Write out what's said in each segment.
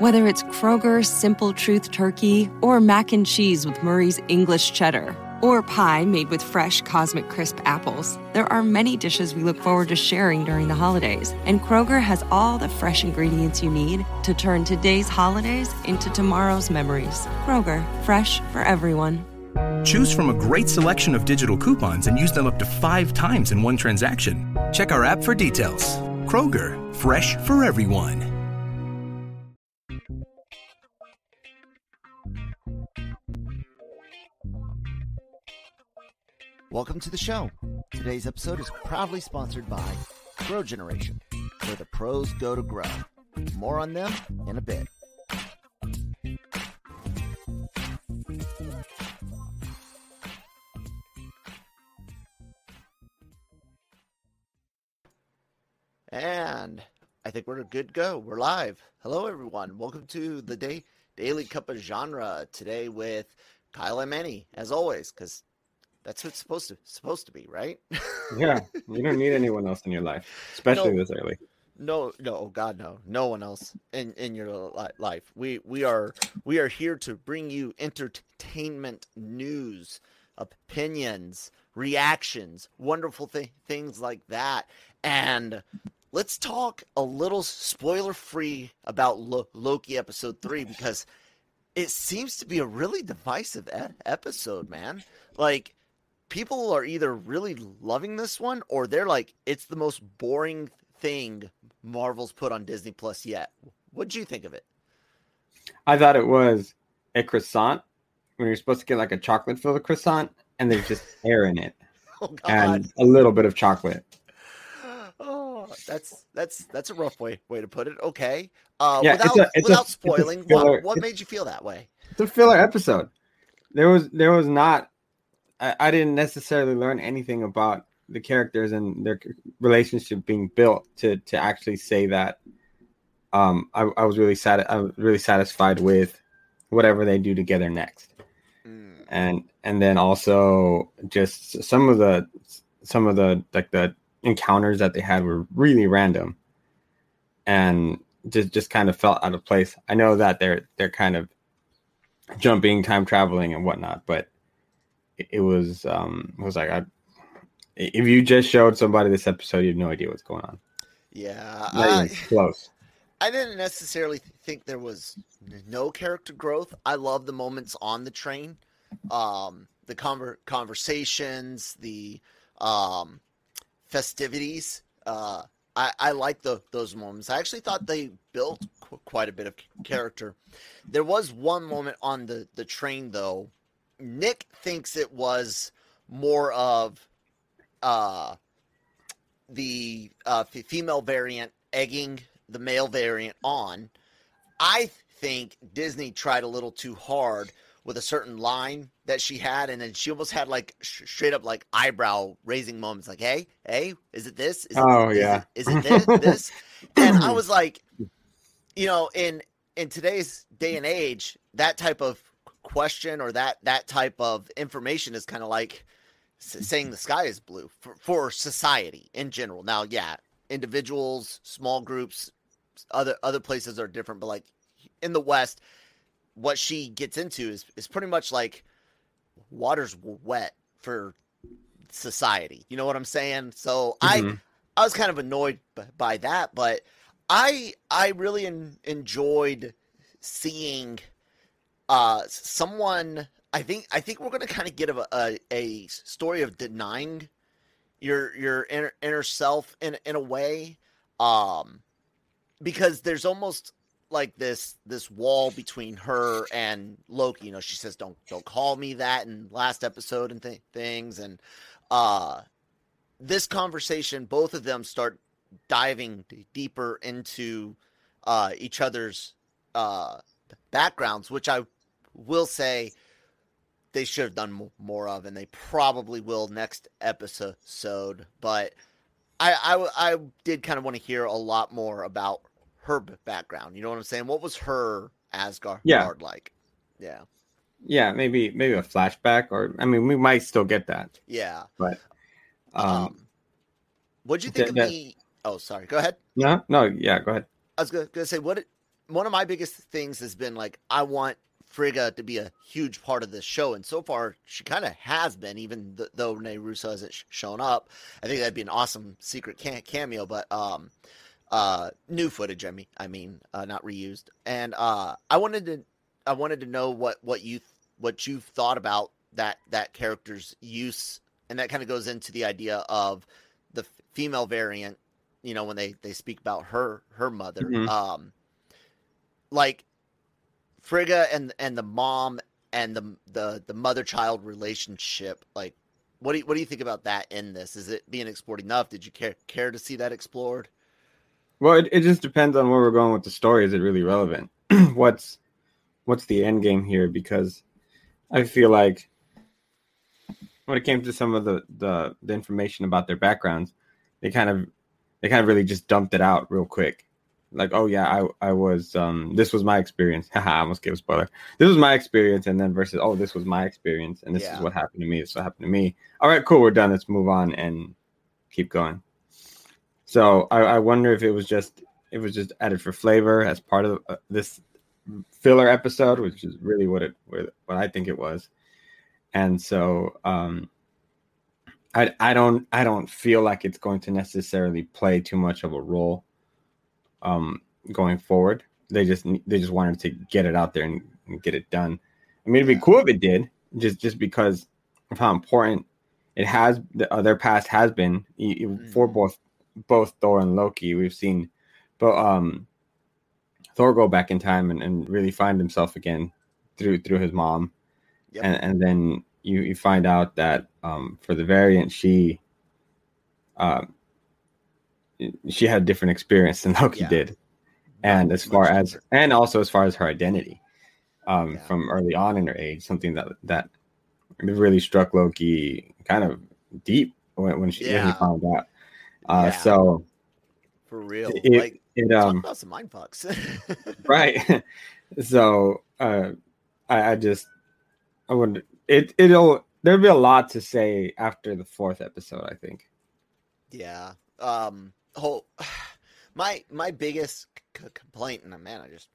Whether it's Kroger Simple Truth Turkey or mac and cheese with Murray's English Cheddar or pie made with fresh Cosmic Crisp apples, there are many dishes we look forward to sharing during the holidays. And Kroger has all the fresh ingredients you need to turn today's holidays into tomorrow's memories. Kroger, fresh for everyone. Choose from a great selection of digital coupons and use them up to five times in one transaction. Check our app for details. Kroger, fresh for everyone. Welcome to the show. Today's episode is proudly sponsored by Grow Generation, where the pros go to grow. More on them in a bit. And I think we're a good go. We're live. Hello, everyone. Welcome to the day Daily Cup of Genre today with Kyle and Manny, as always, because that's what it's supposed to supposed to be, right? yeah, you don't need anyone else in your life, especially No. this early. No, no, oh God, no, no one else in in your li- life. We we are we are here to bring you entertainment news, opinions, reactions, wonderful th- things like that, and let's talk a little spoiler free about Lo- Loki episode three because it seems to be a really divisive e- episode, man. Like people are either really loving this one or they're like it's the most boring thing Marvel's put on Disney Plus yet. What'd you think of it? I thought it was a croissant when you're supposed to get like a chocolate filled croissant, and there's just air in it Oh God. and a little bit of chocolate. Oh, that's that's that's a rough way way to put it. Okay. Uh Yeah, it's without a- it's without a spoiling, what, what made you feel that way? It's a filler episode. There was there was not. I, I didn't necessarily learn anything about the characters and their relationship being built to to actually say that. Um, I, I was really sad. I was really satisfied with whatever they do together next. Mm, and and then also just some of the some of the like the encounters that they had were really random and just just kind of felt out of place i know that they're they're kind of jumping time traveling and whatnot but it, was um it was like i if you just showed somebody this episode you have no idea what's going on yeah. I, close I didn't necessarily think there was no character growth. I love the moments on the train, um, the conver- conversations, the um, festivities. Uh, I, I like the, those moments. I actually thought they built qu- quite a bit of character. There was one moment on the, the train, though. Nick thinks it was more of uh, the uh, female variant egging the male variant on. I think Disney tried a little too hard with a certain line that she had, and then she almost had like sh- straight up like eyebrow raising moments, like, "Hey, hey, is it this? Is it, Oh, is yeah. it, is it this?" this? and I was like, you know, in in today's day and age, that type of question or that that type of information is kind of like saying the sky is blue for, for society in general. Now, yeah, individuals, small groups, other other places are different, but like in the West, what she gets into is is pretty much like water's wet for society. You know what I'm saying? So I Mhm. I was kind of annoyed b- by that, but I I really en- enjoyed seeing uh someone I think I think we're going to kind of get a, a a story of denying your your inner, inner self in in a way um because there's almost like this this wall between her and Loki you know she says don't don't call me that in last episode and th- things and uh this conversation both of them start diving d- deeper into uh each other's uh, backgrounds, which I will say they should have done more of, and they probably will next episode. But I, I, I did kind of want to hear a lot more about her background. You know what I'm saying? What was her Asgard yeah. like? Yeah. Yeah, maybe maybe a flashback, or I mean, we might still get that. Yeah, but um, um what'd you think of the? Oh, sorry. Go ahead. No, no, yeah, go ahead. I was gonna, gonna say what. It, one of my biggest things has been like I want Frigga to be a huge part of this show, and so far she kind of has been, even th- though Rene Russo hasn't sh- shown up. I think that'd be an awesome secret cam- cameo, but um, uh, new footage. I mean, I mean, uh, not reused. And uh, I wanted to, I wanted to know what what you what you thought about that that character's use, and that kind of goes into the idea of the female variant. You know, when they they speak about her her mother, mm-hmm. um, like Frigga and and the mom and the the the mother child relationship, like what do you, what do you think about that in this? Is it being explored enough? Did you care care to see that explored? Well, it, it just depends on where we're going with the story. Is it really relevant? what's what's the end game here? Because I feel like when it came to some of the, the the information about their backgrounds, they kind of they kind of really just dumped it out real quick like, oh yeah, I I was um this was my experience. Haha, I almost gave a spoiler. This was my experience, and then versus oh this was my experience, and this yeah. is what happened to me. This what happened to me. All right, cool, we're done. Let's move on and keep going. So I, I wonder if it was just it was just added for flavor as part of uh, this filler episode, which is really what it what I think it was. And so um I I don't I don't feel like it's going to necessarily play too much of a role um, going forward. They just they just wanted to get it out there and, and get it done. I mean, it'd be cool if it did, just just because of how important it has. Uh, their past has been for mm-hmm. both both Thor and Loki. We've seen, but um, Thor go back in time and, and really find himself again through through his mom, yep. and and then you you find out that um, for the variant she um, she had a different experience than Loki yeah. did. And as far as and also as far as her identity, um, yeah. from early on in her age, something that that really struck Loki kind of deep when, when she yeah. when he found out. Uh, so for real, it, like it um about some mind fucks, right? so uh, I, I just I would it it'll there'll be a lot to say after the fourth episode. I think. Yeah. Um whole my my biggest c- complaint, and man, I just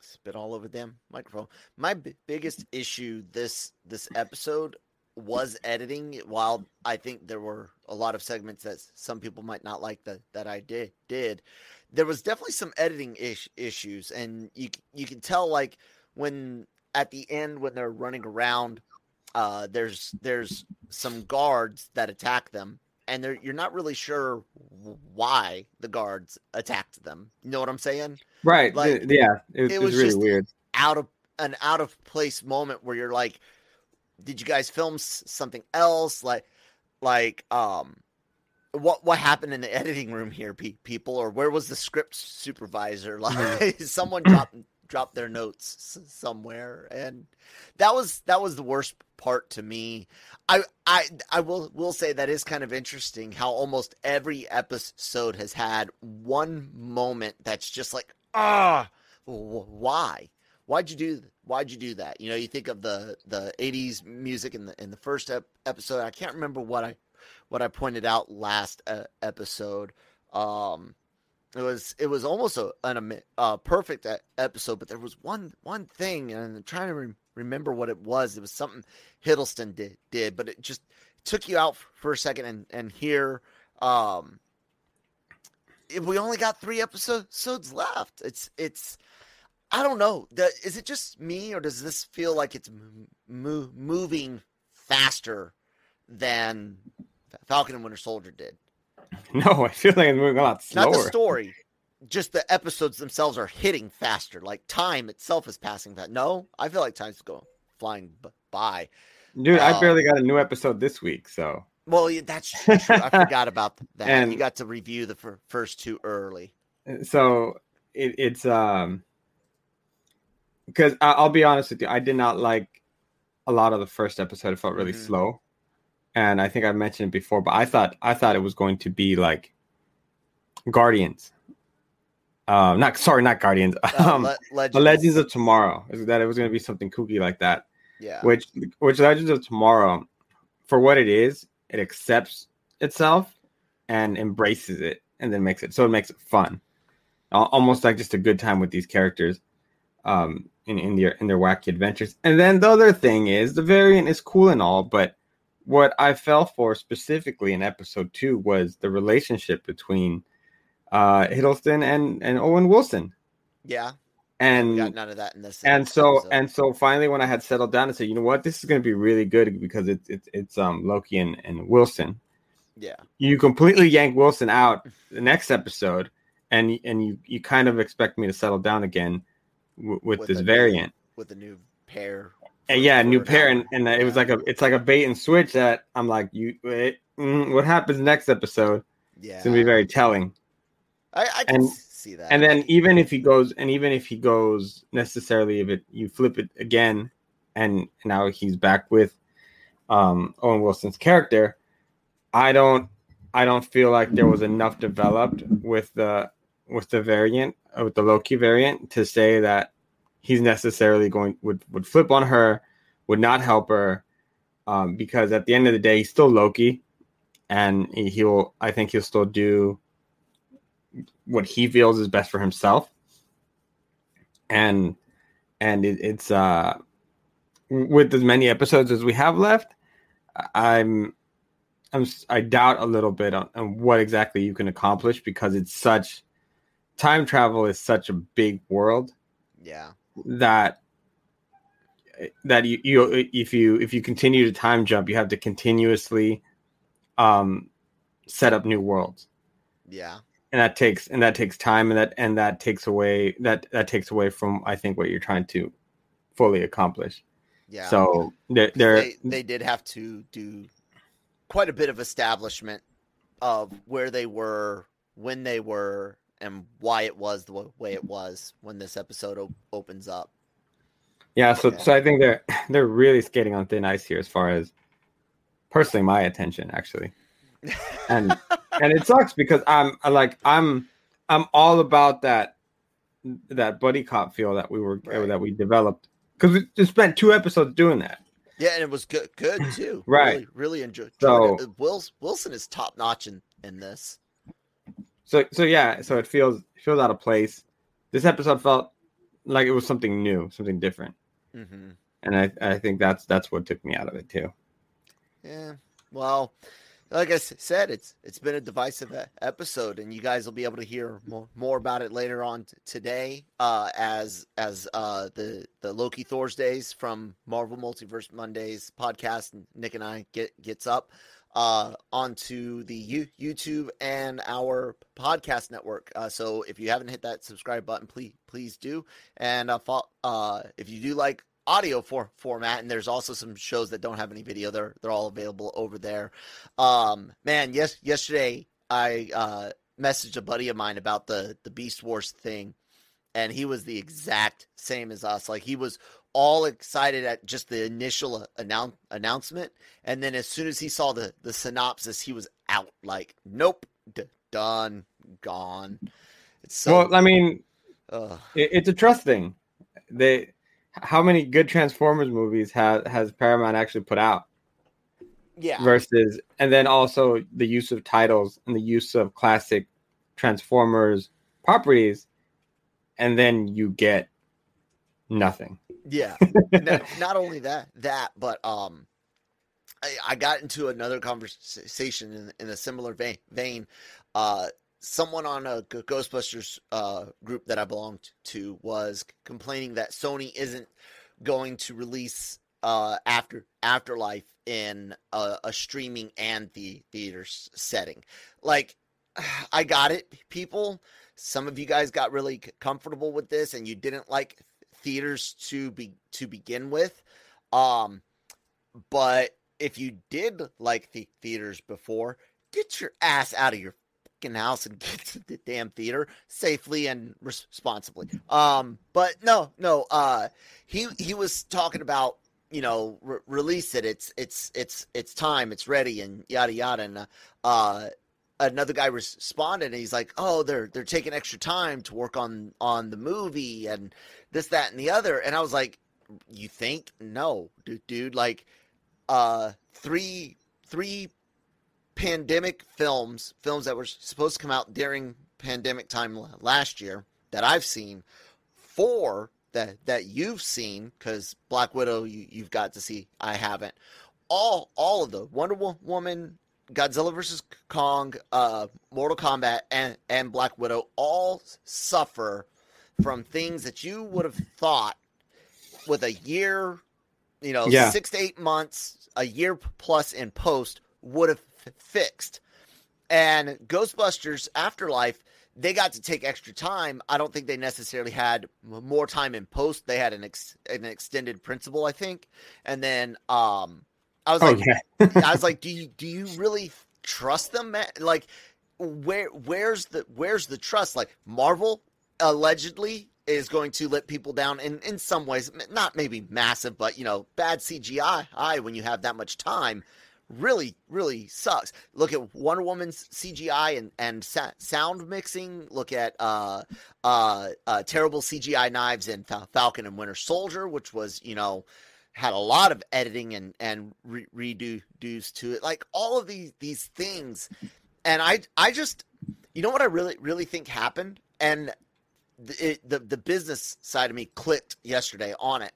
spit all over them microphone. My b- biggest issue this this episode was editing. While I think there were a lot of segments that some people might not like that that I did did, there was definitely some editing ish, issues, and you you can tell like when at the end when they're running around, uh, there's there's some guards that attack them and you're not really sure why the guards attacked them. You know what I'm saying? Right. Like, yeah. It, it was, really weird. Out of an out of place moment where you're like, did you guys film something else? Like, like, um, what what happened in the editing room here, people, or where was the script supervisor? Like, someone dropped dropped their notes somewhere, and that was that was the worst part to me. I I I will will say that is kind of interesting how almost every episode has had one moment that's just like ah why? Why'd you do why'd you do that? You know you think of the the 80s music in the in the first ep- episode. I can't remember what i what i pointed out last uh, episode. Um it was it was almost a an, a perfect episode, but there was one one thing, and I'm trying to re- remember what it was. It was something Hiddleston did did, but it just took you out for a second. And and here, um, we only got three episodes left, it's it's. I don't know. Is it just me, or does this feel like it's mo- moving faster than Falcon and Winter Soldier did? No, I feel like it's moving a lot slower. Not the story, just the episodes themselves are hitting faster. Like time itself is passing fast. No, I feel like time's going flying by. Dude, um, I barely got a new episode this week, so. Well, that's true. I forgot about that. And you got to review the first two early. So it, it's um, because I'll be honest with you, I did not like a lot of the first episode. It felt really Mhm. slow, and I think I mentioned it before, but I thought I thought it was going to be like Guardians. Um, not sorry, not Guardians. Uh, Um, Le- Legends. Legends of Tomorrow. Is that it was going to be something kooky like that? yeah. Which which Legends of Tomorrow, for what it is, it accepts itself and embraces it, and then makes it so it makes it fun, almost like just a good time with these characters, um, in in their in their wacky adventures. And then the other thing is the variant is cool and all, but what I fell for specifically in episode two was the relationship between uh Hiddleston and and Owen Wilson, yeah. and We got none of that in this. and so episode. and so finally when i had settled down and said you know what this is going to be really good because it's it's, it's um loki and, and wilson yeah. you completely yank wilson out the next episode and and you you kind of expect me to settle down again w- with, With this new- variant With a new pair. And yeah new pair and, and it was like a it's like a bait and switch that i'm like you wait, mm, what happens next episode Yeah. it's gonna be very telling I, I can and- see that. and then even if he goes and even if he goes necessarily if it you flip it again and now he's back with um owen wilson's character i don't i don't feel like there was enough developed with the with the variant with the loki variant to say that he's necessarily going would would flip on her would not help her um because at the end of the day he's still loki and he, he'll i think he'll still do what he feels is best for himself and and it, it's uh with as many episodes as we have left i'm i'm I doubt a little bit on, on what exactly you can accomplish because it's such time travel is such a big world yeah. That that you, you if you if you continue to time jump you have to continuously um set up new worlds Yeah. and that takes and that takes time and that and that takes away that that takes away from i think what you're trying to fully accomplish Yeah. so they're, they're they they did have to do quite a bit of establishment of where they were, when they were, and why it was the way it was when this episode op- opens up. yeah so Yeah. so i think they're they're really skating on thin ice here as far as personally my attention actually and and it sucks because i'm like i'm i'm all about that that buddy cop feel that we were Right. that we developed because we just spent two episodes doing that Yeah, and it was good, good too. Right. Really, really enjoyed. So-. Wills, Wilson is top notch in in this. So so yeah so it feels it feels out of place this episode felt like it was something new something different hmm and i i think that's that's what took me out of it too Yeah. Well, like I said, it's it's been a divisive episode, and you guys will be able to hear more, more about it later on t- today, uh, as as uh, the the Loki Thursdays from Marvel Multiverse Mondays podcast. Nick and I get gets up uh, onto the U- YouTube and our podcast network. Uh, so if you haven't hit that subscribe button, please please do. And uh, fo- uh, if you do like audio for format and there's also some shows that don't have any video they're they're all available over there um man yes yesterday i uh messaged a buddy of mine about the the beast wars thing and he was the exact same as us like he was all excited at just the initial uh, announce, announcement. And then as soon as he saw the the synopsis he was out. Like nope d- done gone. It's so well i mean it, it's a trust thing. They how many good transformers movies has has paramount actually put out? Yeah. Versus and then also the use of titles and the use of classic transformers properties and then you get nothing Yeah. not, not only that, that, but um, I, I got into another conversation in, in a similar vein. vein. Uh, someone on a Ghostbusters uh, group that I belonged to was complaining that Sony isn't going to release uh, after Afterlife in a, a streaming and the theater setting. Like, I got it, people. Some of you guys got really comfortable with this, and you didn't like theaters to be to begin with. Um, but if you did like the theaters before, get your ass out of your fucking house and get to the damn theater safely and responsibly. Um, but no, no. Uh, he he was talking about you know re- release it. It's it's it's it's time. It's ready and yada yada. And uh, another guy responded and he's like, "Oh, they're they're taking extra time to work on on the movie and this that and the other." And I was like, "You think? No, dude, dude like uh three three pandemic films, films that were supposed to come out during pandemic time last year that I've seen, four that that you've seen because Black Widow you, you've got to see, I haven't. All all of the Wonder Woman, Godzilla versus Kong, uh, Mortal Kombat, and and Black Widow all suffer from things that you would have thought with a year, you know, yeah. six to eight months, a year plus in post would have fixed. And Ghostbusters Afterlife, they got to take extra time. I don't think they necessarily had more time in post. They had an ex- an extended principle, I think. And then um I was oh, like. I was like, do you do you really trust them? Like where where's the where's the trust? Like Marvel allegedly is going to let people down in in some ways, not maybe massive, but you know, bad CGI when you have that much time really really sucks look at wonder woman's cgi and and sa- sound mixing look at uh uh, uh terrible cgi knives in Fal- falcon and winter soldier which was you know had a lot of editing and and re- reduced to it like all of these these things. And i i just you know what i really really think happened? And it, the the business side of me clicked yesterday on it.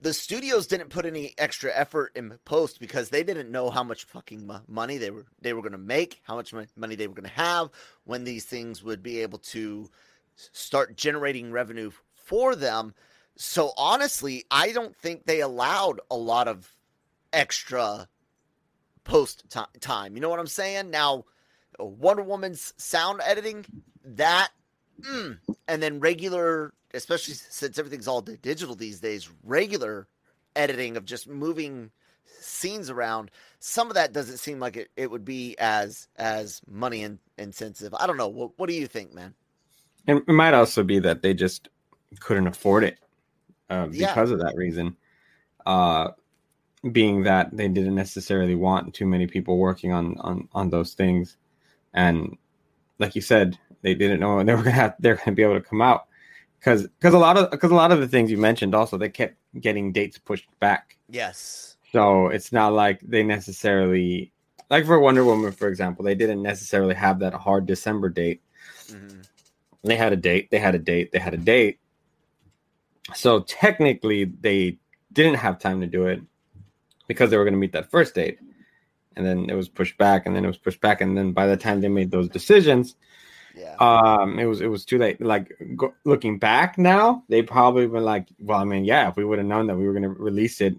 The studios didn't put any extra effort in post because they didn't know how much fucking money they were they were going to make, how much money they were going to have, when these things would be able to start generating revenue for them. So honestly, I don't think they allowed a lot of extra post time. You know what I'm saying? Now, Wonder Woman's sound editing, that, mm, and then regular especially since everything's all digital these days, regular editing of just moving scenes around, some of that doesn't seem like it, it would be as as money in, intensive. I don't know. What, what do you think, man? It might also be that they just couldn't afford it uh, because yeah. of that reason. Uh, being that they didn't necessarily want too many people working on on on those things, and like you said, they didn't know they were gonna have they're gonna be able to come out because because a lot of because a lot of the things you mentioned also they kept getting dates pushed back. Yes. So it's not like they necessarily like for Wonder Woman, for example, they didn't necessarily have that hard December date. Mm-hmm. They had a date. They had a date. They had a date. So technically, they didn't have time to do it because they were going to meet that first date, and then it was pushed back, and then it was pushed back, and then by the time they made those decisions, yeah. Um, it was it was too late. Like go, looking back now, they probably were like, well, I mean, yeah, if we would have known that we were going to release it,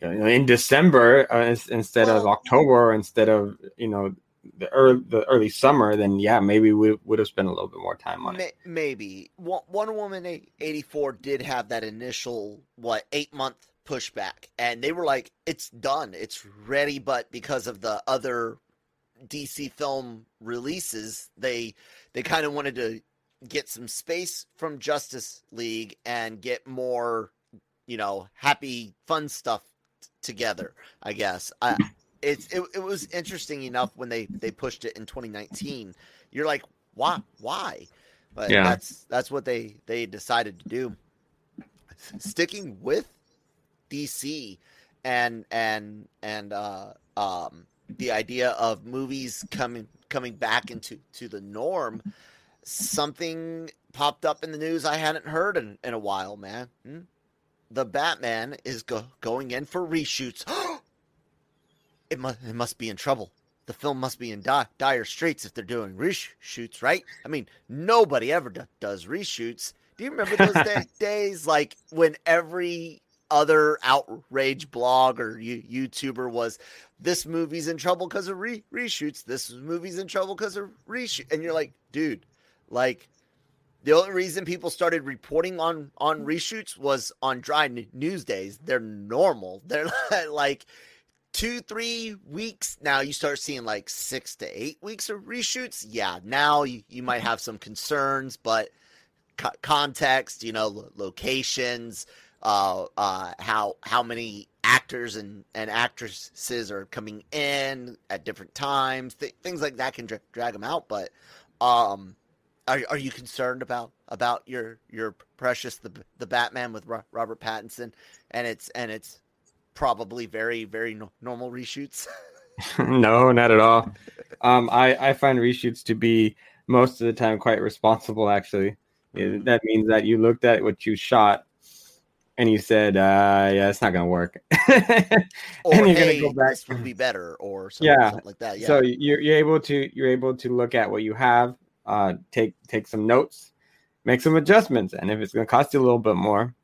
you know, in December uh, instead of October, instead of you know the early the early summer, then yeah, maybe we would have spent a little bit more time on it. Maybe Wonder Woman eighty four did have that initial what eight month pushback, and they were like, it's done, it's ready, but because of the other DC film releases, they they kind of wanted to get some space from Justice League and get more, you know, happy, fun stuff together. I guess I, it's it, it was interesting enough when they they pushed it in 2019. You're like, why, why? But yeah. that's that's what they they decided to do. Sticking with DC and and and uh um the idea of movies coming coming back into to the norm, something popped up in the news I hadn't heard in, in a while, man. Hmm? The Batman is go, going in for reshoots. it must it must be in trouble. The film must be in di- dire straits if they're doing reshoots, right? I mean, nobody ever do- does reshoots. Do you remember those day- days, like when every other outrage blog or YouTuber was this movie's in trouble because of re- reshoots. This movie's in trouble because of reshoot. And you're like, dude, like the only reason people started reporting on on reshoots was on dry news days. They're normal. They're like two, three weeks. Now you start seeing like six to eight weeks of reshoots. Yeah, now you, you might have some concerns, but co- context, you know, lo- locations, uh, uh, how how many actors and, and actresses are coming in at different times, th- things like that can dra- drag them out. But um, are are you concerned about about your your precious the the Batman with Ro- Robert Pattinson and it's and it's probably very very no- normal reshoots? no, not at all. Um, I I find reshoots to be most of the time quite responsible. Actually, Yeah, that means that you looked at what you shot and you said, uh, "Yeah, it's not gonna work," or and you're hey, gonna go back. this would be better, or something, Yeah. something like that. Yeah. So you're you're able to you're able to look at what you have, uh, take take some notes, make some adjustments, and if it's going to cost you a little bit more,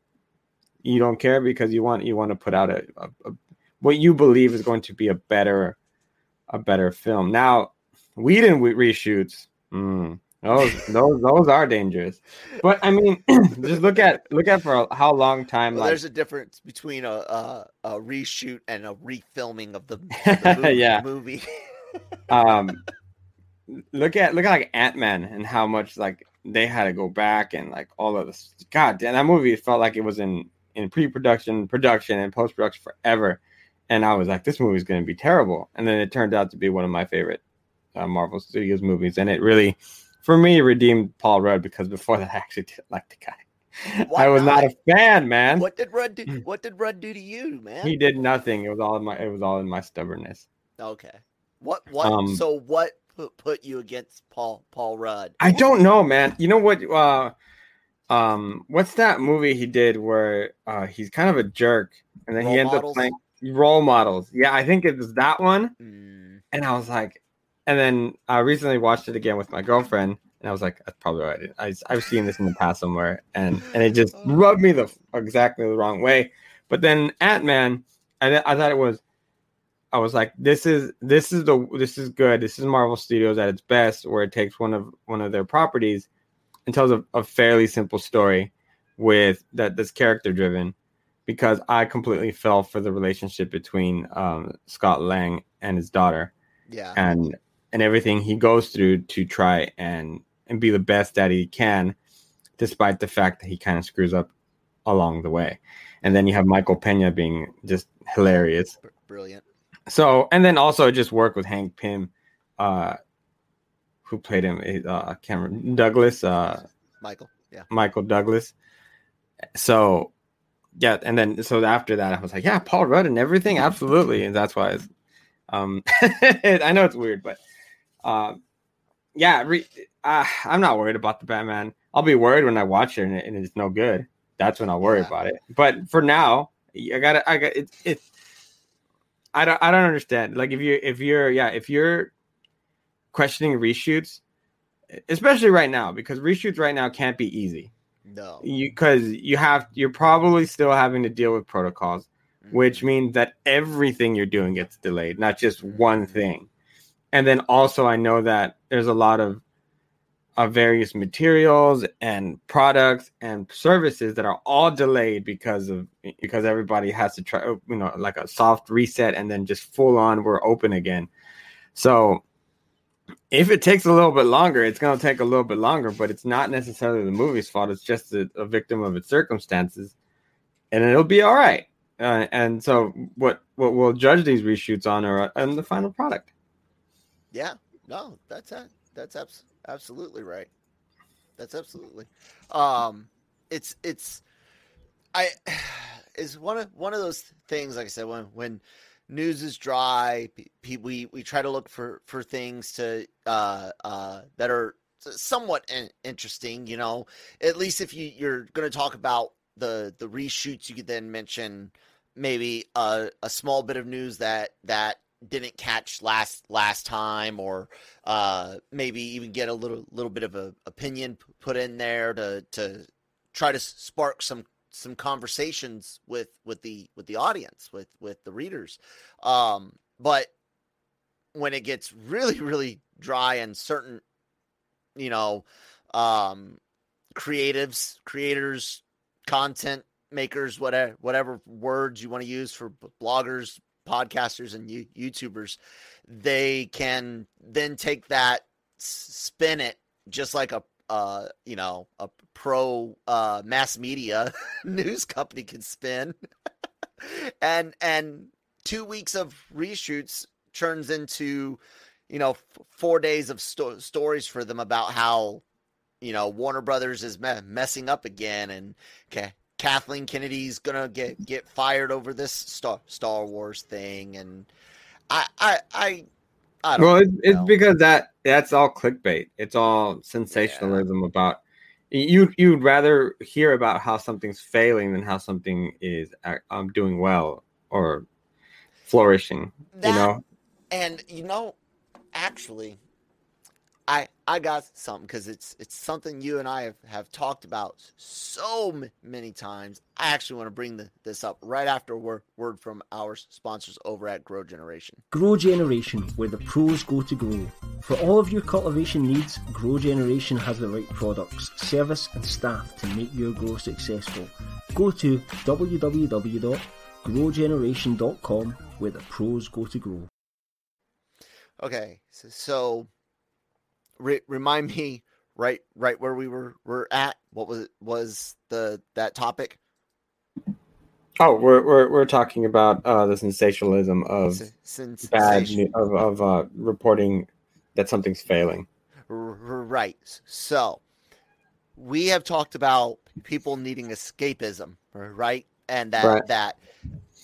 you don't care because you want you want to put out a, a, a what you believe is going to be a better a better film. Now, Whedon re- reshoots. Mm, those those those are dangerous. But I mean, just look at look at for how long time. Well, like, there's a difference between a, a, a reshoot and a refilming of the, the movie. Yeah. movie. um look at look at like ant-man and how much like they had to go back and like all of this god damn that movie felt like it was in in pre-production production and post-production forever and i was like this movie's going to be terrible and then it turned out to be one of my favorite uh, marvel studios movies and it really for me redeemed paul rudd because before that i actually didn't like the guy Why i was not? not? a fan man what did Rudd do? What did Rudd do to you, man? he did nothing it was all in my it was all in my stubbornness Okay. What? What? Um, so what put, put you against Paul Paul Rudd? I don't know, man. You know what? Uh, um, what's that movie he did where uh, he's kind of a jerk, and then he Role ends Models? up playing role models. Yeah, I think it was that one. Mm, And I was like, and then I recently watched it again with my girlfriend, and I was like, that's probably right. I, I've seen this in the past somewhere, and and it just rubbed me the exactly the wrong way. But then Ant Man, I, th- I thought it was. I was like, this is this is the this is good. This is Marvel Studios at its best, where it takes one of one of their properties and tells a, a fairly simple story with that that's character driven. Because I completely fell for the relationship between um, Scott Lang and his daughter, yeah. and and everything he goes through to try and and be the best that he can, despite the fact that he kind of screws up along the way. And then you have Michael Pena being just hilarious. Brilliant. So, and then also just work with Hank Pym, uh, who played him, uh, Cameron Douglas, uh, Michael. Yeah. Michael Douglas. So, yeah, and then so after that, I was like, yeah, Paul Rudd and everything, absolutely, and that's why. It's, um, I know it's weird, but um, yeah, re- uh, I'm not worried about the Batman. I'll be worried when I watch it and, it, and it's no good. That's when I'll worry Yeah. about it. But for now, I gotta, I got it. It. I don't, I don't understand. Like if you, if you're, yeah, if you're questioning reshoots, especially right now, because reshoots right now can't be easy No. because you have you're probably still having to deal with protocols which Mhm. means that everything you're doing gets delayed not just one thing and then also i know that there's a lot of of various materials and products and services that are all delayed because of because everybody has to try you know like a soft reset and then just full on we're open again so if it takes a little bit longer, it's going to take a little bit longer, but it's not necessarily the movie's fault. It's just a, a victim of its circumstances, and it'll be all right. Uh, and so, what what we'll judge these reshoots on are on the final product. Yeah, no, that's a, that's abs- absolutely right. That's absolutely. Um, it's it's I is one of one of those things. Like I said, when when news is dry, we we try to look for for things to uh uh that are somewhat in- interesting. You know, at least if you you're going to talk about the the reshoots, you could then mention maybe a a small bit of news that that didn't catch last last time or uh maybe even get a little little bit of a opinion put in there to to try to spark some some conversations with with the with the audience with with the readers. Um but when it gets really really dry and certain you know um creatives creators content makers whatever whatever words you want to use for bloggers podcasters and YouTubers, they can then take that, spin it just like a uh, you know, a pro uh, mass media news company can spin. and and two weeks of reshoots turns into, you know, f- four days of sto- stories for them about how, you know, Warner Brothers is me- messing up again, and okay, Kathleen Kennedy's gonna get get fired over this Star Star Wars thing, and I I I well, it's, it's because that that's all clickbait. It's all sensationalism yeah. about you. You'd rather hear about how something's failing than how something is um, doing well or flourishing. That, you know, and you know, actually, I I got something because it's it's something you and I have, have talked about so m- many times. I actually want to bring the, this up right after word word from our sponsors over at Grow Generation. Grow Generation, where the pros go to grow. For all of your cultivation needs, Grow Generation has the right products, service, and staff to make your grow successful. Go to www.growgeneration.com, where the pros go to grow. Okay, so, so re- remind me right right where we were were at. What was was the that topic? Oh, we're we're we're talking about uh, the sensationalism of bad of of uh, reporting that something's failing. Right. So we have talked about people needing escapism, right? And that right. that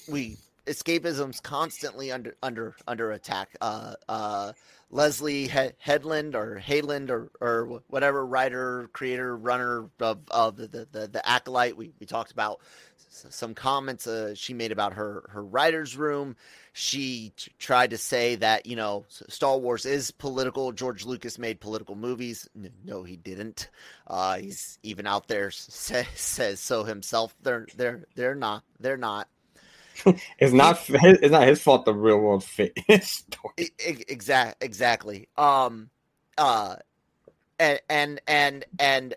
we escapism's constantly under under under attack. Uh, uh, Leslye he- Headland or Hayland or or whatever writer, creator, runner of, of the, the, the, the acolyte. We, we talked about some comments uh, she made about her her writer's room. She t- tried to say that you know Star Wars is political. George Lucas made political movies. No, he didn't. Uh, he's even out there say, says so himself. They're they're they're not. They're not. it's not his, it's not his fault the real world fit exactly exactly. Um uh and and and and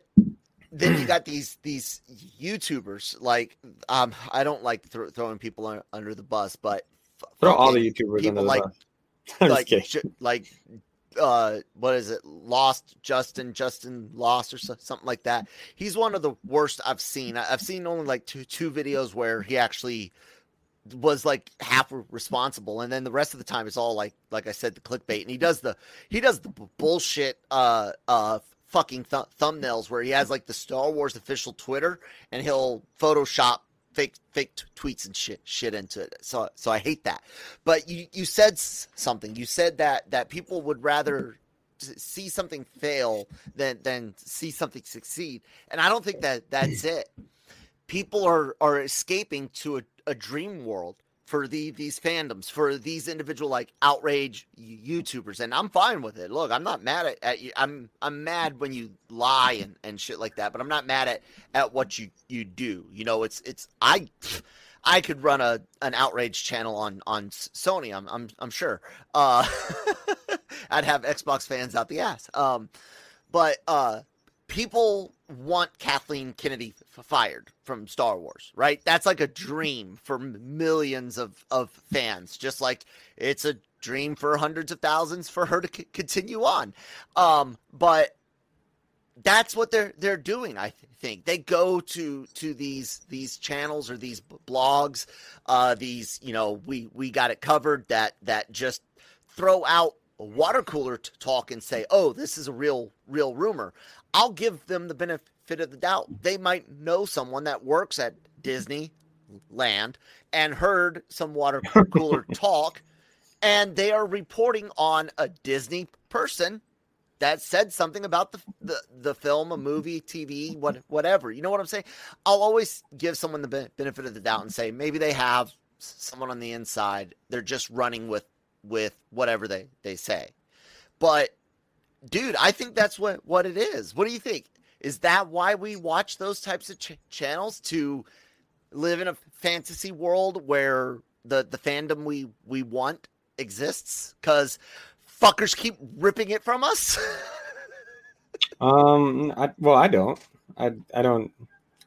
then you got these these YouTubers like um I don't like th- throwing people under the bus, but throw all the YouTubers under like the like like uh what is it? Lost justin justin lost or so, something like that. He's one of the worst i've seen. I've seen only like two two videos where he actually was like half responsible and then the rest of the time it's all like like i said the clickbait and he does the he does the bullshit uh uh fucking th- thumbnails where he has like the star wars official twitter and he'll photoshop fake fake t- tweets and shit shit into it. So so i hate that. But you you said something. You said that that people would rather see something fail than than see something succeed and i don't think that that's it people are are escaping to a a dream world for the these fandoms for these individual like outrage YouTubers, and I'm fine with it. Look, I'm not mad at, at you. I'm I'm mad when you lie and, and shit like that, but I'm not mad at at what you you do. You know, it's it's I. I could run a an outrage channel on on Sony. I'm I'm I'm sure. Uh, I'd have Xbox fans out the ass. Um, but uh, people want Kathleen Kennedy f- fired from Star Wars, right? That's like a dream for millions of, of fans, just like it's a dream for hundreds of thousands for her to c- continue on. Um, but that's what they're they're doing. I th- think they go to to these these channels or these blogs, uh, these you know we we got it covered that that just throw out water cooler talk and say, "Oh, this is a real real rumor." I'll give them the benefit of the doubt. They might know someone that works at Disney Land and heard some water cooler talk, and they are reporting on a Disney person that said something about the, the, the film, a movie, TV, what, whatever. You know what I'm saying? I'll always give someone the benefit of the doubt and say maybe they have someone on the inside. They're just running with with whatever they they say. But dude, I think that's what what it is. What do you think? Is that why we watch those types of ch- channels to live in a fantasy world where the the fandom we we want exists? Because fuckers keep ripping it from us. um, I, well, I don't. I I don't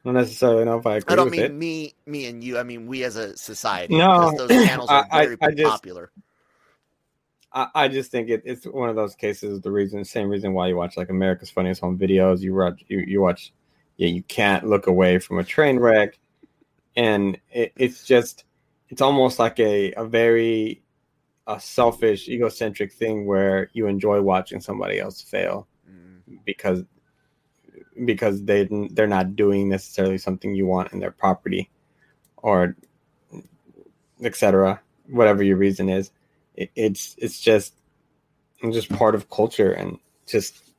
don't necessarily know if I agree I don't mean it. me, me and you. I mean we as a society. No, those channels are I- I- very I just- popular. I, I just think it, it's one of those cases. The reason, the same reason why you watch like America's Funniest Home Videos. You watch, you, you watch, yeah, you can't look away from a train wreck, and it, it's just, it's almost like a a very, a selfish, egocentric thing where you enjoy watching somebody else fail Mm, because, because they they're not doing necessarily something you want in their property, or, etc. Whatever your reason is it, it's it's just it's just part of culture and just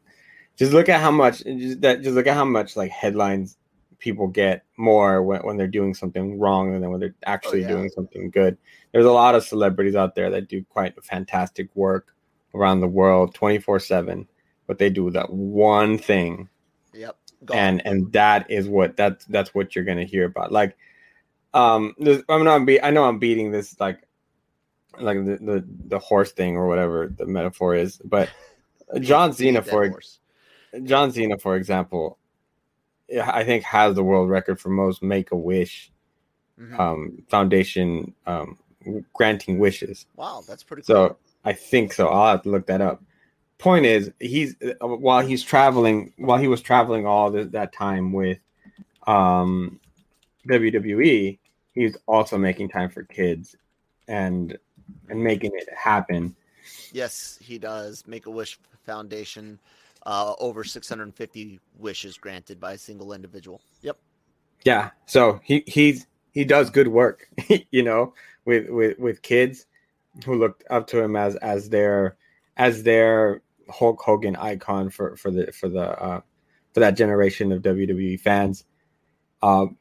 just look at how much just that just look at how much like headlines people get more when, when they're doing something wrong than when they're actually yeah. doing something good there's a lot of celebrities out there that do quite fantastic work around the world 24 7 but they do that one thing Yep. And and that is what that's that's what you're gonna hear about like um i'm not be i know i'm beating this like like the, the the horse thing or whatever the metaphor is but john cena for horse. john cena for example i think has the world record for most make a wish Mhm. um foundation um granting wishes wow, that's pretty cool. so I think so. I'll have to look that up. Point is, he's uh, while he's traveling, while he was traveling all th- that time with um, WWE, he's also making time for kids and and making it happen. Yes, he does. Make a Wish Foundation, uh, over 650 wishes granted by a single individual. Yep. Yeah, so he he's he does good work, you know, with with with kids who looked up to him as as their as their Hulk Hogan icon for for the for the uh, for that generation of WWE fans. Um,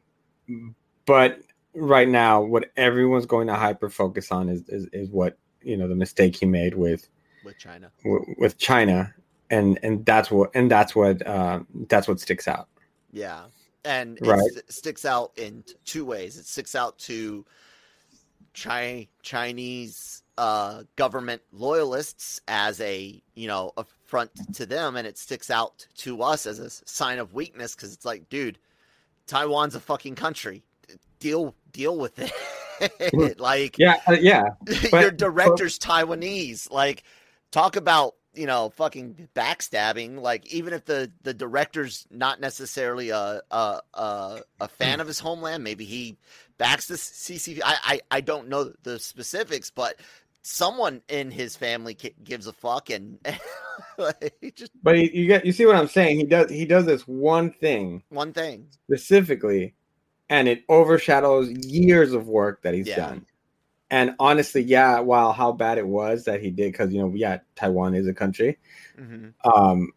but right now, what everyone's going to hyper focus on is, is is what you know the mistake he made with With China. with, with China, and and that's what and that's what uh, that's what sticks out. Yeah. And Right. st- sticks out in two ways. It sticks out to Chi- Chinese uh, government loyalists as a, you know, affront to them. And it sticks out to us as a sign of weakness because it's like, dude, Taiwan's a fucking country. Deal deal with it. like Yeah, uh, yeah, your but- director's Taiwanese. Like, talk about you know fucking backstabbing. Like, even if the the director's not necessarily a a a, a fan of his homeland, maybe he backs the CCP. I, I I don't know the specifics, but someone in his family gives a fuck, and like, just But you, you get you see what I'm saying. He does he does this one thing one thing. specifically, and it overshadows years of work that he's Yeah. done. And honestly, yeah, while how bad it was that he did, because you know, yeah, Taiwan is a country. hmm Um,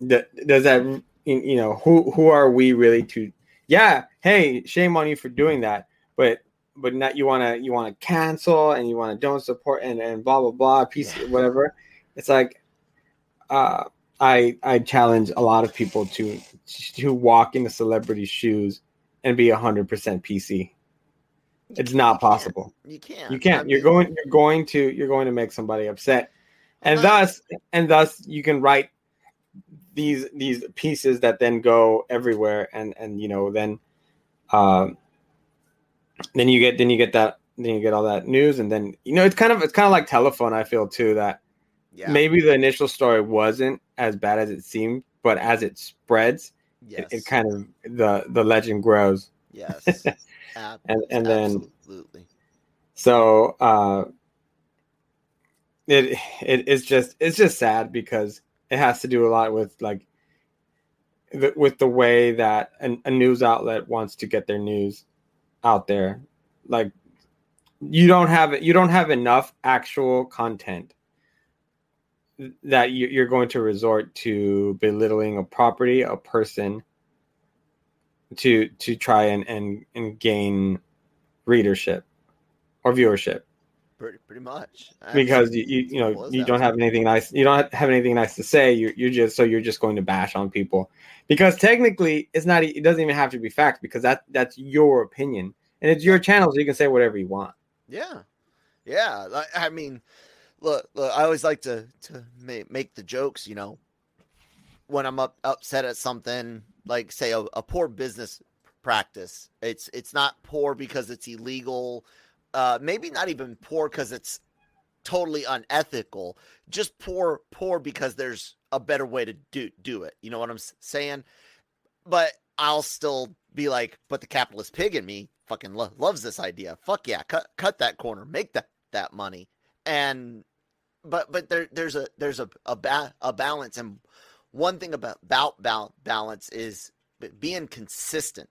th- does that you you know who who are we really to? Yeah, hey, shame on you for doing that, but but not you want to you want to cancel and you want to don't support and and blah blah blah piece Yeah. whatever. It's like, uh, I I challenge a lot of people to to walk in the celebrity shoes and be hundred percent PC. It's not possible. You can't. You can't. You're going. You're going to. You're going to make somebody upset, and I'm thus, and thus, you can write these these pieces that then go everywhere, and and you know then, um, then you get then you get that then you get all that news, and then you know it's kind of it's kind of like telephone. I feel too that Yeah. maybe the initial story wasn't as bad as it seemed, but as it spreads, Yes. it, it kind of the the legend grows. yes. And and then absolutely. So uh it it is just it's just sad because it has to do a lot with like the, with the way that an, a news outlet wants to get their news out there. Like you don't have you don't have enough actual content that you, you're going to resort to belittling a property, a person, to to try and and, and gain readership or viewership? Pretty, pretty much. because you, you, you know you don't have anything nice you don't have anything nice to say. You're, you're just so you're just going to bash on people. Because technically it's not it doesn't even have to be fact because that that's your opinion and it's your channel so you can say whatever you want. Yeah, yeah. I mean, look, look. I always like to to make, the jokes. You know, when I'm up upset at something, like say a, a poor business practice. It's it's not poor because it's illegal. Uh, maybe not even poor because it's totally unethical. Just poor poor because there's a better way to do do it. You know what I'm saying? But I'll still be like, but the capitalist pig in me fucking lo- loves this idea. Fuck yeah, cut cut that corner, make that that money. And but but there there's a there's a a, ba- a balance and one thing about about balance is being consistent.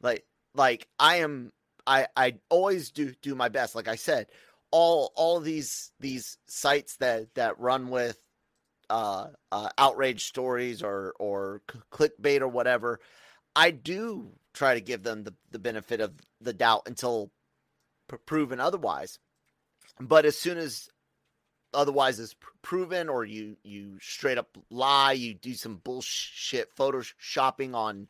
Like like I am I I always do do my best. Like I said, all all these these sites that that run with uh, uh outrage stories or or clickbait or whatever, I do try to give them the, the benefit of the doubt until proven otherwise. But as soon as otherwise is proven or you you straight up lie you do some bullshit photoshopping on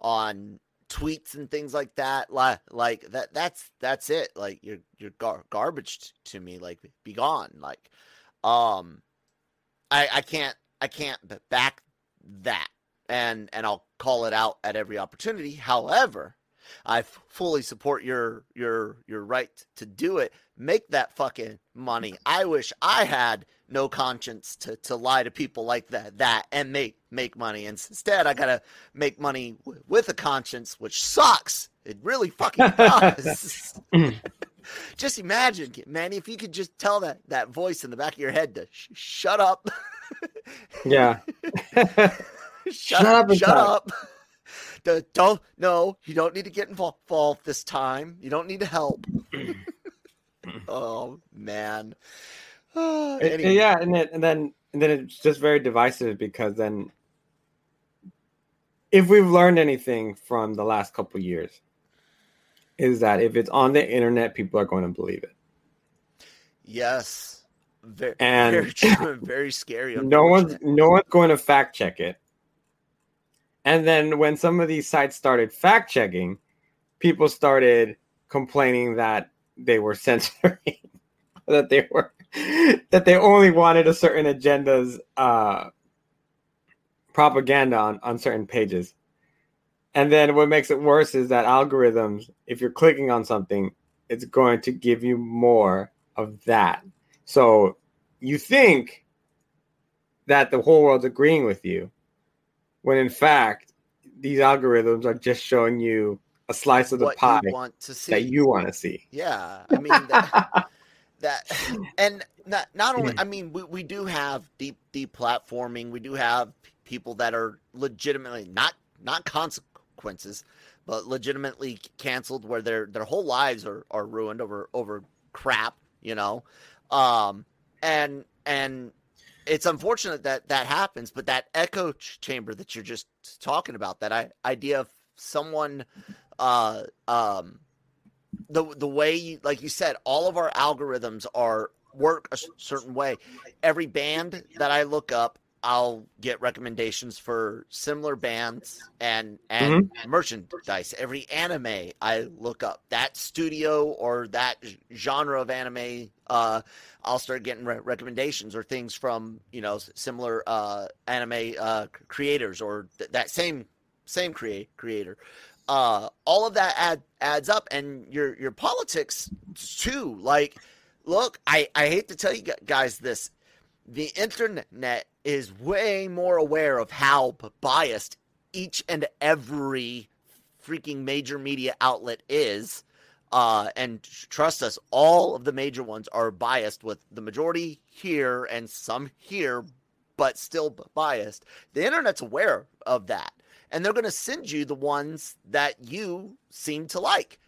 on tweets and things like that like like that that's that's it. Like you're you're gar- garbage to me like be gone like um i i can't i can't back that. And and i'll call it out at every opportunity. However I fully support your your your right to do it. Make that fucking money. Mm-hmm. I wish I had no conscience to to lie to people like that that and make make money. Instead, I gotta make money w- with a conscience, which sucks. It really fucking does. just imagine, Manny, if you could just tell that that voice in the back of your head to sh- shut up. yeah. shut, shut up. Shut up don't no, you don't need to get involved this time. You don't need to help. oh man. anyway. Yeah, and then and then and then it's just very divisive because then if we've learned anything from the last couple years is that if it's on the internet people are going to believe it yes very, and very true very scary no one's no one's going to fact check it and then when some of these sites started fact checking, people started complaining that they were censoring, that they were that they only wanted a certain agenda's uh, propaganda on, on certain pages. And then what makes it worse is that algorithms, if you're clicking on something, it's going to give you more of that. So you think that the whole world's agreeing with you, when in fact these algorithms are just showing you a slice of the what pie you want to see. that you want to see. Yeah, I mean that, that and not not only I mean we, we do have deep deep platforming. We do have people that are legitimately not not consequences, but legitimately canceled where their their whole lives are are ruined over over crap, you know. Um and and it's unfortunate that that happens, but that echo ch- chamber that you're just talking about, that I, idea of someone, uh, um, the the way you, like you said, all of our algorithms are work a certain way. Every band that I look up, I'll get recommendations for similar bands and and mm-hmm. merchandise. Every anime I look up that studio or that genre of anime, uh, I'll start getting re- recommendations or things from you know similar uh, anime uh, creators or th- that same same create creator. Uh, all of that add, adds up, and your your politics too. Like, look, I I hate to tell you guys this the internet is way more aware of how biased each and every freaking major media outlet is. Uh, and trust us, all of the major ones are biased with the majority here and some here, but still biased. The internet's aware of that. And they're going to send you the ones that you seem to like.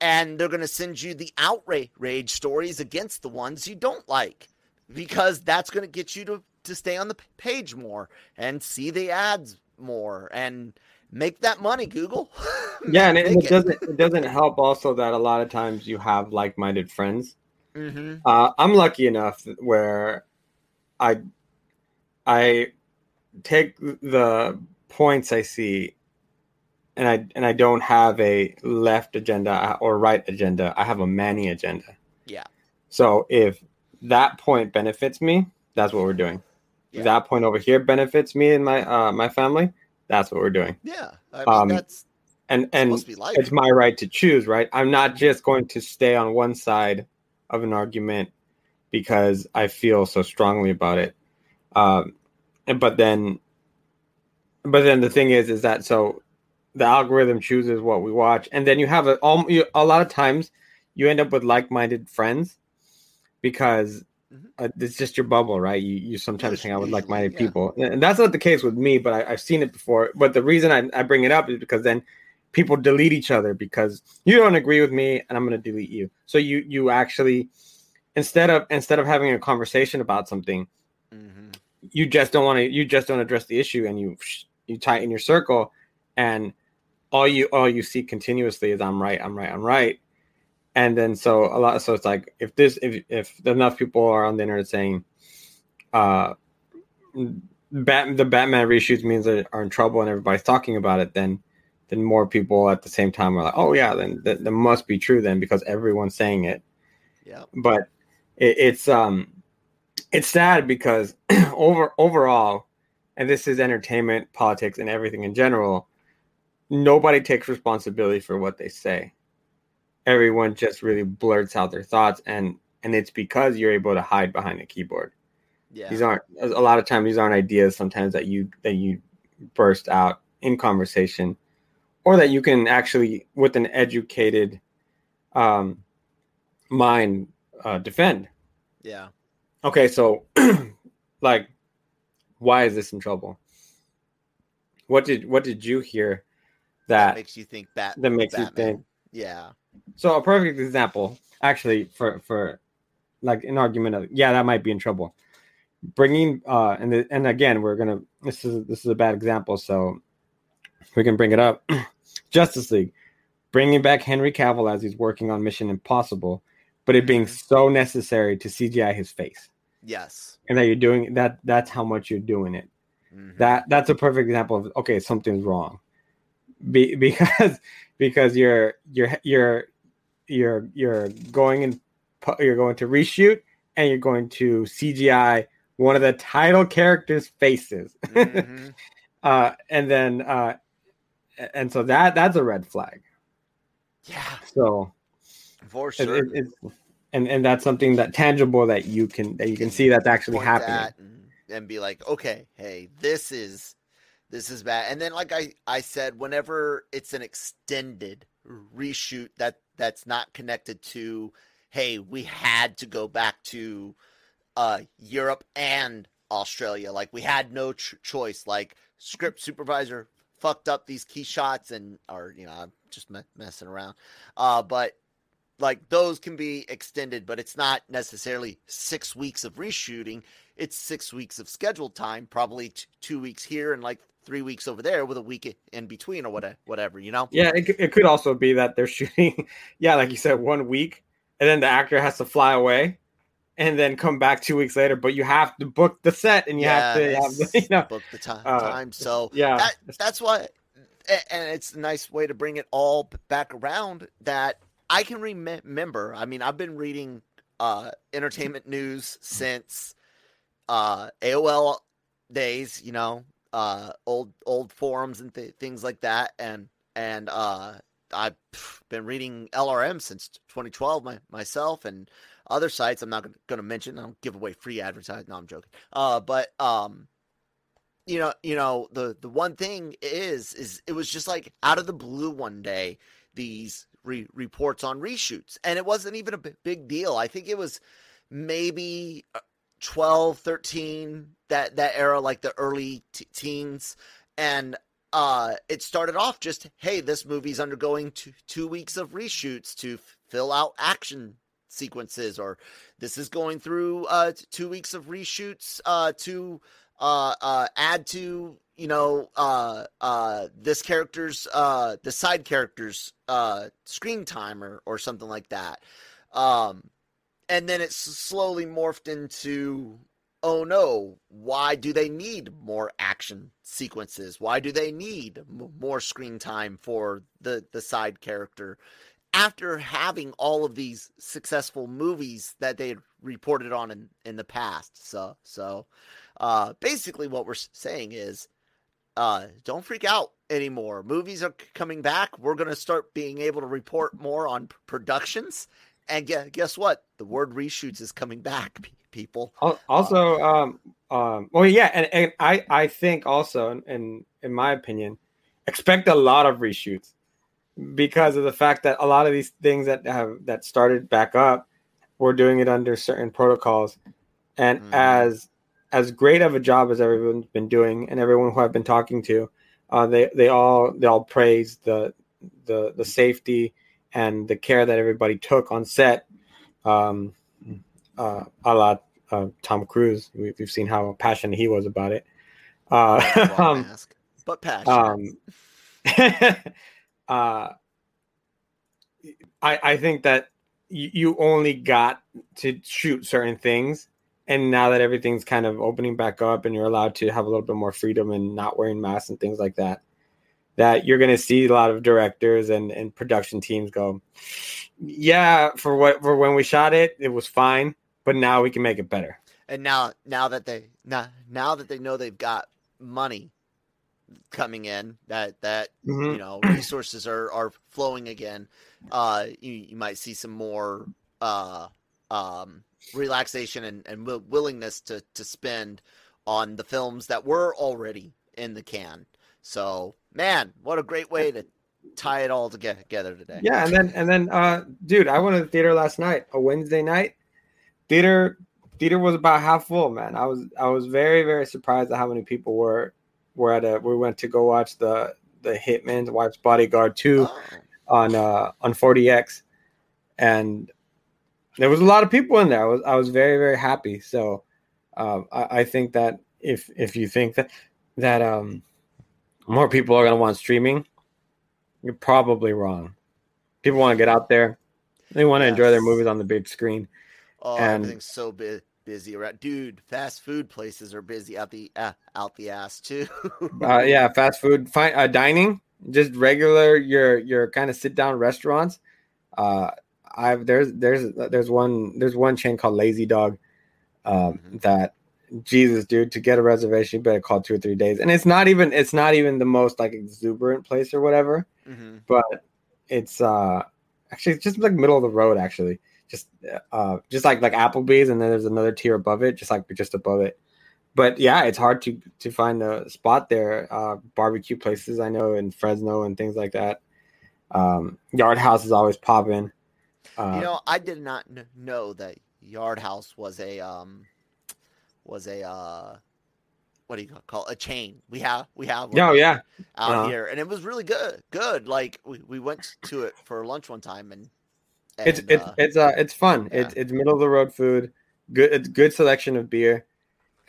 And they're going to send you the outrage stories against the ones you don't like because that's going to get you to to stay on the page more and see the ads more and make that money google. Yeah and it, it, doesn't it doesn't help also that a lot of times you have like-minded friends. Mm-hmm. uh, i'm lucky enough where i i take the points i see and i and i don't have a left agenda or right agenda. I have a manny agenda. Yeah. So if that point benefits me, that's what we're doing. Yeah. That point over here benefits me and my uh, my family. That's what we're doing. Yeah, I mean, um, that's and and it's my right to choose right i'm not just going to stay on one side of an argument because i feel so strongly about it um but then but then the thing is is that so the algorithm chooses what we watch and then you have a, a lot of times you end up with like-minded friends because. Uh, it's just your bubble right? You, you sometimes hang out with like-minded yeah. people. And that's not the case with me but I, have seen it before. But the reason I, I bring it up is because then people delete each other because you don't agree with me and i'm going to delete you. So you you actually instead of instead of having a conversation about something mm-hmm. you just don't want to you just don't address the issue and you you tighten your circle and all you all you see continuously is i'm right i'm right i'm right and then so a lot so it's like if this if if enough people are on the internet saying uh Bat, the batman reshoots means they are in trouble and everybody's talking about it then then more people at the same time are like oh yeah then that, that must be true then because everyone's saying it yeah but it, it's um it's sad because over overall and this is entertainment, politics, and everything in general, nobody takes responsibility for what they say. Everyone just really blurts out their thoughts, and and it's because you're able to hide behind a keyboard. Yeah. These aren't a lot of times these aren't ideas sometimes that you that you burst out in conversation or that you can actually with an educated um mind uh defend. Yeah. Okay, so like why is this in trouble? What did what did you hear that, that makes you think that that makes Batman. you think? Yeah. So a perfect example, actually, for for like an argument of yeah, that might be in trouble. Bringing uh and the, and again, we're gonna this is this is a bad example, so we can bring it up. Justice League, bringing back Henry Cavill as he's working on Mission Impossible, but it being mm-hmm. so necessary to CGI his face. Yes. And that you're doing that that's how much you're doing it. Mm-hmm. That that's a perfect example of okay, something's wrong. Be, because because you're you're you're you're you're going and you're going to reshoot and you're going to CGI one of the title characters' faces. Mm-hmm. uh, and then uh, and so that that's a red flag. Yeah. So for sure. It, it, it's and and that's something that tangible that you can that you can see that's actually happening and, and be like okay hey this is this is bad. And then like i i said whenever it's an extended reshoot that that's not connected to hey we had to go back to uh europe and australia. Like we had no ch- choice. Like script supervisor fucked up these key shots and or you know i'm just me- messing around. Uh but like those can be extended, but it's not necessarily six weeks of reshooting. It's six weeks of scheduled time, probably t- two weeks here and like three weeks over there with a week in between or whatever, whatever you know? Yeah, it, it could also be that they're shooting, yeah, like you said, one week, and then the actor has to fly away and then come back two weeks later, but you have to book the set and you have to have, you know, book the time. Uh, time. So yeah, that, that's why, and it's a nice way to bring it all back around that I can remember. I mean, I've been reading uh, entertainment news since uh, AOL days. You know, uh, old old forums and th- things like that, and and uh, I've been reading LRM since 2012 my, myself, and other sites I'm not going to mention. I don't give away free advertising. No, I'm joking. Uh, but um, you know, you know, the the one thing is, is it was just like out of the blue one day. These re- reports on reshoots. And it wasn't even a big deal. I think it was maybe uh, 12, 13, that, that era, like the early t- teens. And uh, it started off just, hey, this movie's undergoing two, two weeks of reshoots to f- fill out action sequences, or this is going through uh, two weeks of reshoots uh, to uh, uh, add to you know, uh, uh, this character's, uh, the side character's, uh, screen time or, or something like that. Um, and then it's slowly morphed into, oh no, why do they need more action sequences? Why do they need m- more screen time for the, the side character? After having all of these successful movies that they reported on in, in the past. So, so, uh, basically what we're saying is, uh, don't freak out anymore. Movies are coming back. We're going to start being able to report more on productions. And guess what? The word reshoots is coming back, people. Also, um, um, well, yeah, and, and I, I think also, in in my opinion, expect a lot of reshoots because of the fact that a lot of these things that have that started back up, we're doing it under certain protocols, and mm. as as great of a job as everyone's been doing, and everyone who I've been talking to, uh, they they all they all praise the the the safety and the care that everybody took on set. Um, uh, a la uh, Tom Cruise, we, have seen how passionate he was about it. Uh, um, mask, but passionate. Um, uh, I I think that you, you only got to shoot certain things and now that everything's kind of opening back up and you're allowed to have a little bit more freedom and not wearing masks and things like that that you're going to see a lot of directors and, and production teams go yeah for what for when we shot it it was fine but now we can make it better and now now that they now now that they know they've got money coming in that that mm-hmm. you know resources are are flowing again uh you, you might see some more uh um relaxation and, and willingness to to spend on the films that were already in the can. So, man, what a great way to tie it all together today. Yeah, and then and then uh dude, I went to the theater last night, a Wednesday night. Theater theater was about half full, man. I was I was very very surprised at how many people were were at a we went to go watch the the Hitman's Wife's Bodyguard 2 oh. on uh on 4DX, and there was a lot of people in there. I was I was very very happy. So um, I, I, think that if if you think that that um, more people are going to want streaming, you're probably wrong. People want to get out there. They want to yes. enjoy their movies on the big screen. Oh, and, everything's so bu- busy around. Dude, fast food places are busy out the uh, out the ass too. uh, yeah, fast food, fine, uh, dining, just regular your your kind of sit down restaurants. Uh, I've there's there's there's one there's one chain called Lazy Dog um, mm-hmm. that Jesus, dude, to get a reservation, you better call two or three days. And it's not even it's not even the most like exuberant place or whatever, mm-hmm. but it's uh actually it's just like middle of the road actually. Just uh just like like Applebee's and then there's another tier above it, just like just above it. But yeah, it's hard to to find a spot there. Uh barbecue places I know in Fresno and things like that. Um Yard House is always popping. Uh, you know, I did not know that Yard House was a um was a uh what do you call it? a chain? We have we have oh yeah out uh-huh. here, and it was really good. Good, like we, we went to it for lunch one time, and, and it's it's uh, it's uh it's fun. Yeah. It's it's middle of the road food. Good, it's good selection of beer.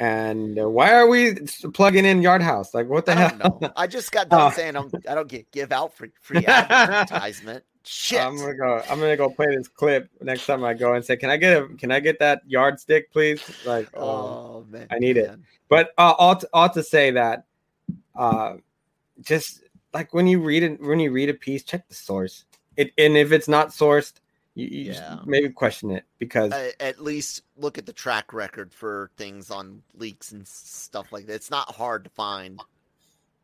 And uh, why are we plugging in Yard House? Like, what the I hell? I just got done uh, saying I don't, I don't get give out free free advertisement. Shit. I'm gonna go. I'm gonna go play this clip next time I go and say, "Can I get a? Can I get that yardstick, please?" Like, oh, oh man, I need man. it. But uh, all to, all to say that, uh, just like when you read it, when you read a piece, check the source. It and if it's not sourced, you, you yeah. maybe question it because uh, at least look at the track record for things on leaks and stuff like that. It's not hard to find.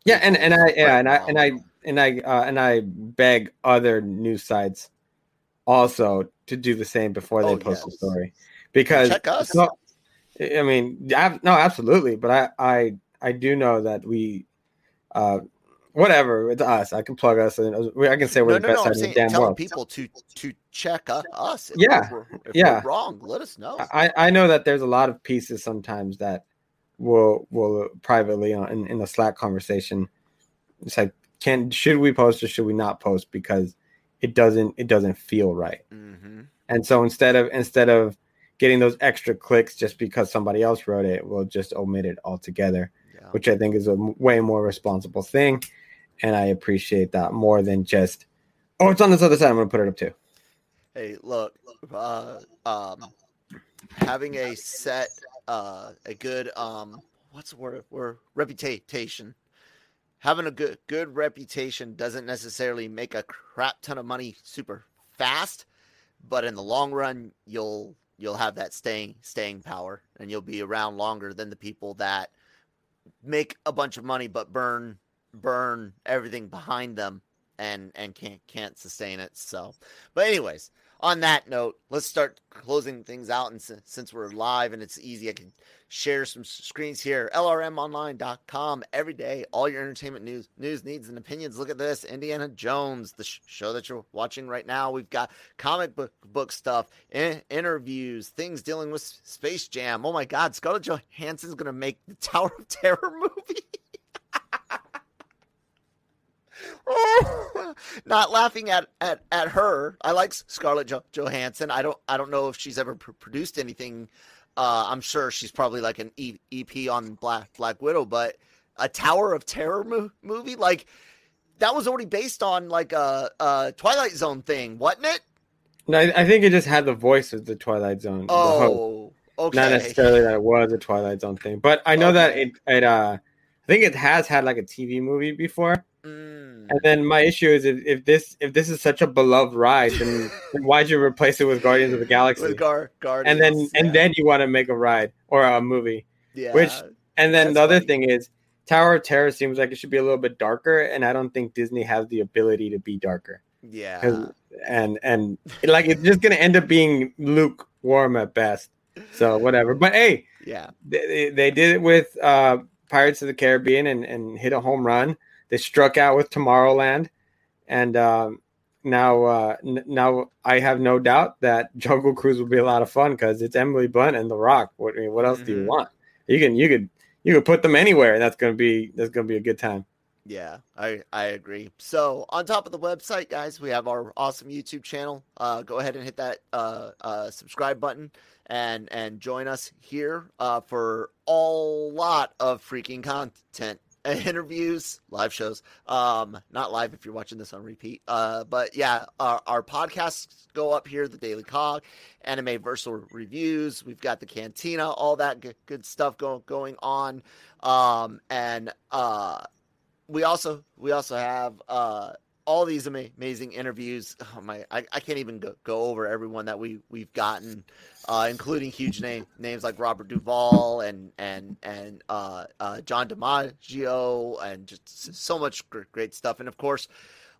Yeah, and and I yeah, and I and I and I uh, and I beg other news sites also to do the same before they oh, post yes. a story because check us. No, I mean, no, absolutely, but I I I do know that we, uh, whatever it's us. I can plug us and I can say we're no, the no, best no, side in the damn world. people to to check us. If yeah, we're, if yeah. We're wrong. Let us know. I I know that there's a lot of pieces sometimes that will will privately on, in, in the Slack conversation. It's like can should we post or should we not post because it doesn't it doesn't feel right. Mm-hmm. And so instead of instead of getting those extra clicks just because somebody else wrote it, we'll just omit it altogether, yeah. which I think is a way more responsible thing. And I appreciate that more than just, oh, it's on this other side. I'm going to put it up too. Hey, look, uh, um, having a set, uh, a good, um, what's the word? Word reputation having a good good reputation doesn't necessarily make a crap ton of money super fast, but in the long run, you'll you'll have that staying staying power, and you'll be around longer than the people that make a bunch of money but burn burn everything behind them and and can't can't sustain it. So, but anyways, on that note, let's start closing things out. And since, we're live and it's easy, I can share some screens here. LRMonline.com every day, all your entertainment news, news, needs, and opinions. Look at this Indiana Jones, the sh- show that you're watching right now. We've got comic book, book stuff, in- interviews, things dealing with Space Jam. Oh my God, Scarlett Johansson's going to make the Tower of Terror movie. not laughing at, at at her. I like Scarlett jo- Johansson. I don't I don't know if she's ever pr- produced anything. Uh, I'm sure she's probably like an e- EP on Black Black Widow, but a Tower of Terror mo- movie like that was already based on like a, a Twilight Zone thing, wasn't it? No, I, I think it just had the voice of the Twilight Zone. Oh, okay. Not necessarily that it was a Twilight Zone thing, but I know okay. that it it uh I think it has had like a TV movie before. Mm. And then my issue is if, if this if this is such a beloved ride, then, then why'd you replace it with Guardians of the Galaxy? With Gar- Guardians, and then yeah. and then you want to make a ride or a movie. Yeah. Which and then the other funny. thing is Tower of Terror seems like it should be a little bit darker, and I don't think Disney has the ability to be darker. Yeah. And and like it's just gonna end up being lukewarm at best. So whatever. But hey, Yeah. they, they- they did it with uh, Pirates of the Caribbean and, and hit a home run. They struck out with Tomorrowland, and um, now uh, n- now I have no doubt that Jungle Cruise will be a lot of fun because it's Emily Blunt and The Rock. What I mean, what else do you Mhm. want? You can you could you could put them anywhere, and that's gonna be that's gonna be a good time. Yeah, I, I agree. So on top of the website, guys, we have our awesome YouTube channel. Uh, go ahead and hit that uh, uh, subscribe button and and join us here uh, for a lot of freaking content, interviews, live shows. Um, not live if you're watching this on repeat. Uh, but yeah, our, our podcasts go up here: the Daily Cog, Anime Versal reviews. We've got the Cantina, all that good, good stuff going going on. Um, and uh we also we also have uh all these ama- amazing interviews. Oh my I, I can't even go, go over everyone that we we've gotten uh including huge name names like robert duvall and and and uh, uh john dimaggio and just so much gr- great stuff. And of course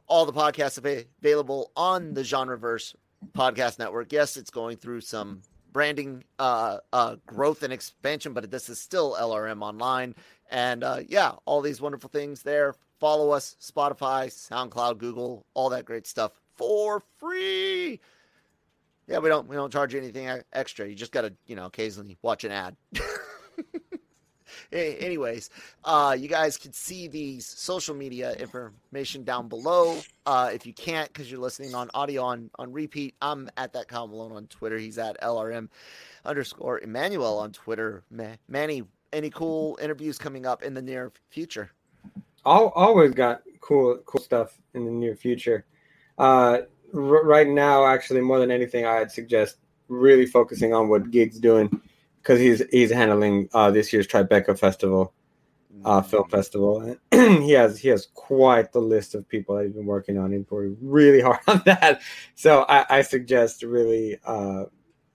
all the podcasts ava- available on the genreverse podcast network. Yes it's going through some branding uh uh growth and expansion but this is still lrm online and uh, yeah, all these wonderful things there. Follow us, Spotify, SoundCloud, Google, all that great stuff for free. Yeah, we don't we don't charge you anything extra. You just got to you know occasionally watch an ad. Anyways, uh, you guys can see these social media information down below. Uh, if you can't, because you're listening on audio on on repeat, I'm at that Kyle Malone on Twitter. He's at LRM underscore Emmanuel on Twitter. Ma- Manny, any cool interviews coming up in the near future? Al always got cool cool stuff in the near future. Uh, r- right now, actually, more than anything, I'd suggest really focusing on what Gig's doing because he's he's handling uh, this year's Tribeca Festival, uh, film festival. And he has he has quite the list of people that he's been working on. He's working really hard on that. So I, I suggest really uh,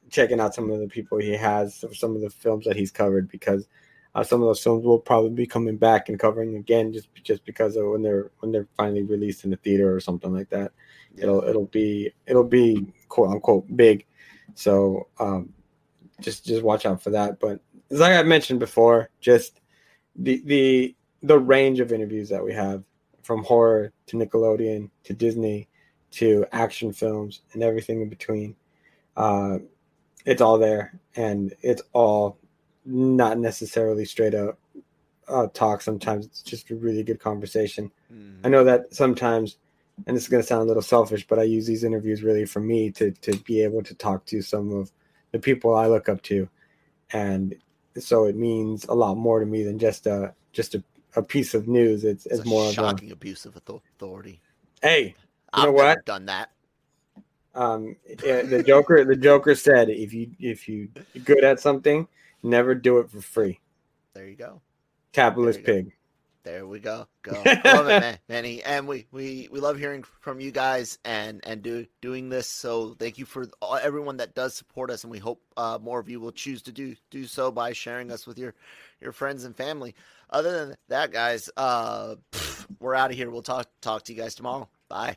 checking out some of the people he has, some of the films that he's covered because uh, some of those films will probably be coming back and covering again just just because of when they're when they're finally released in the theater or something like that. It'll it'll be it'll be quote unquote big. So um, just just watch out for that. But as I mentioned before, just the the the range of interviews that we have from horror to Nickelodeon to Disney to action films and everything in between. Uh, it's all there and it's all not necessarily straight up uh, talk. Sometimes it's just a really good conversation. I know that sometimes, and this is going to sound a little selfish, but I use these interviews really for me to to be able to talk to some of the people I look up to, and so it means a lot more to me than just a just a, a piece of news. It's It's it's more of a shocking abuse of authority. hey, you I've know what? done that. Um, yeah, the Joker the Joker said if you if you good at something, never do it for free. There you go. Capitalist you pig. There we go. Go. love it, man, Manny. And we, we, we love hearing from you guys and and do doing this. So thank you for all, everyone that does support us, and we hope uh, more of you will choose to do do so by sharing us with your your friends and family. Other than that, guys, uh, pff, we're out of here. We'll talk talk to you guys tomorrow. Bye.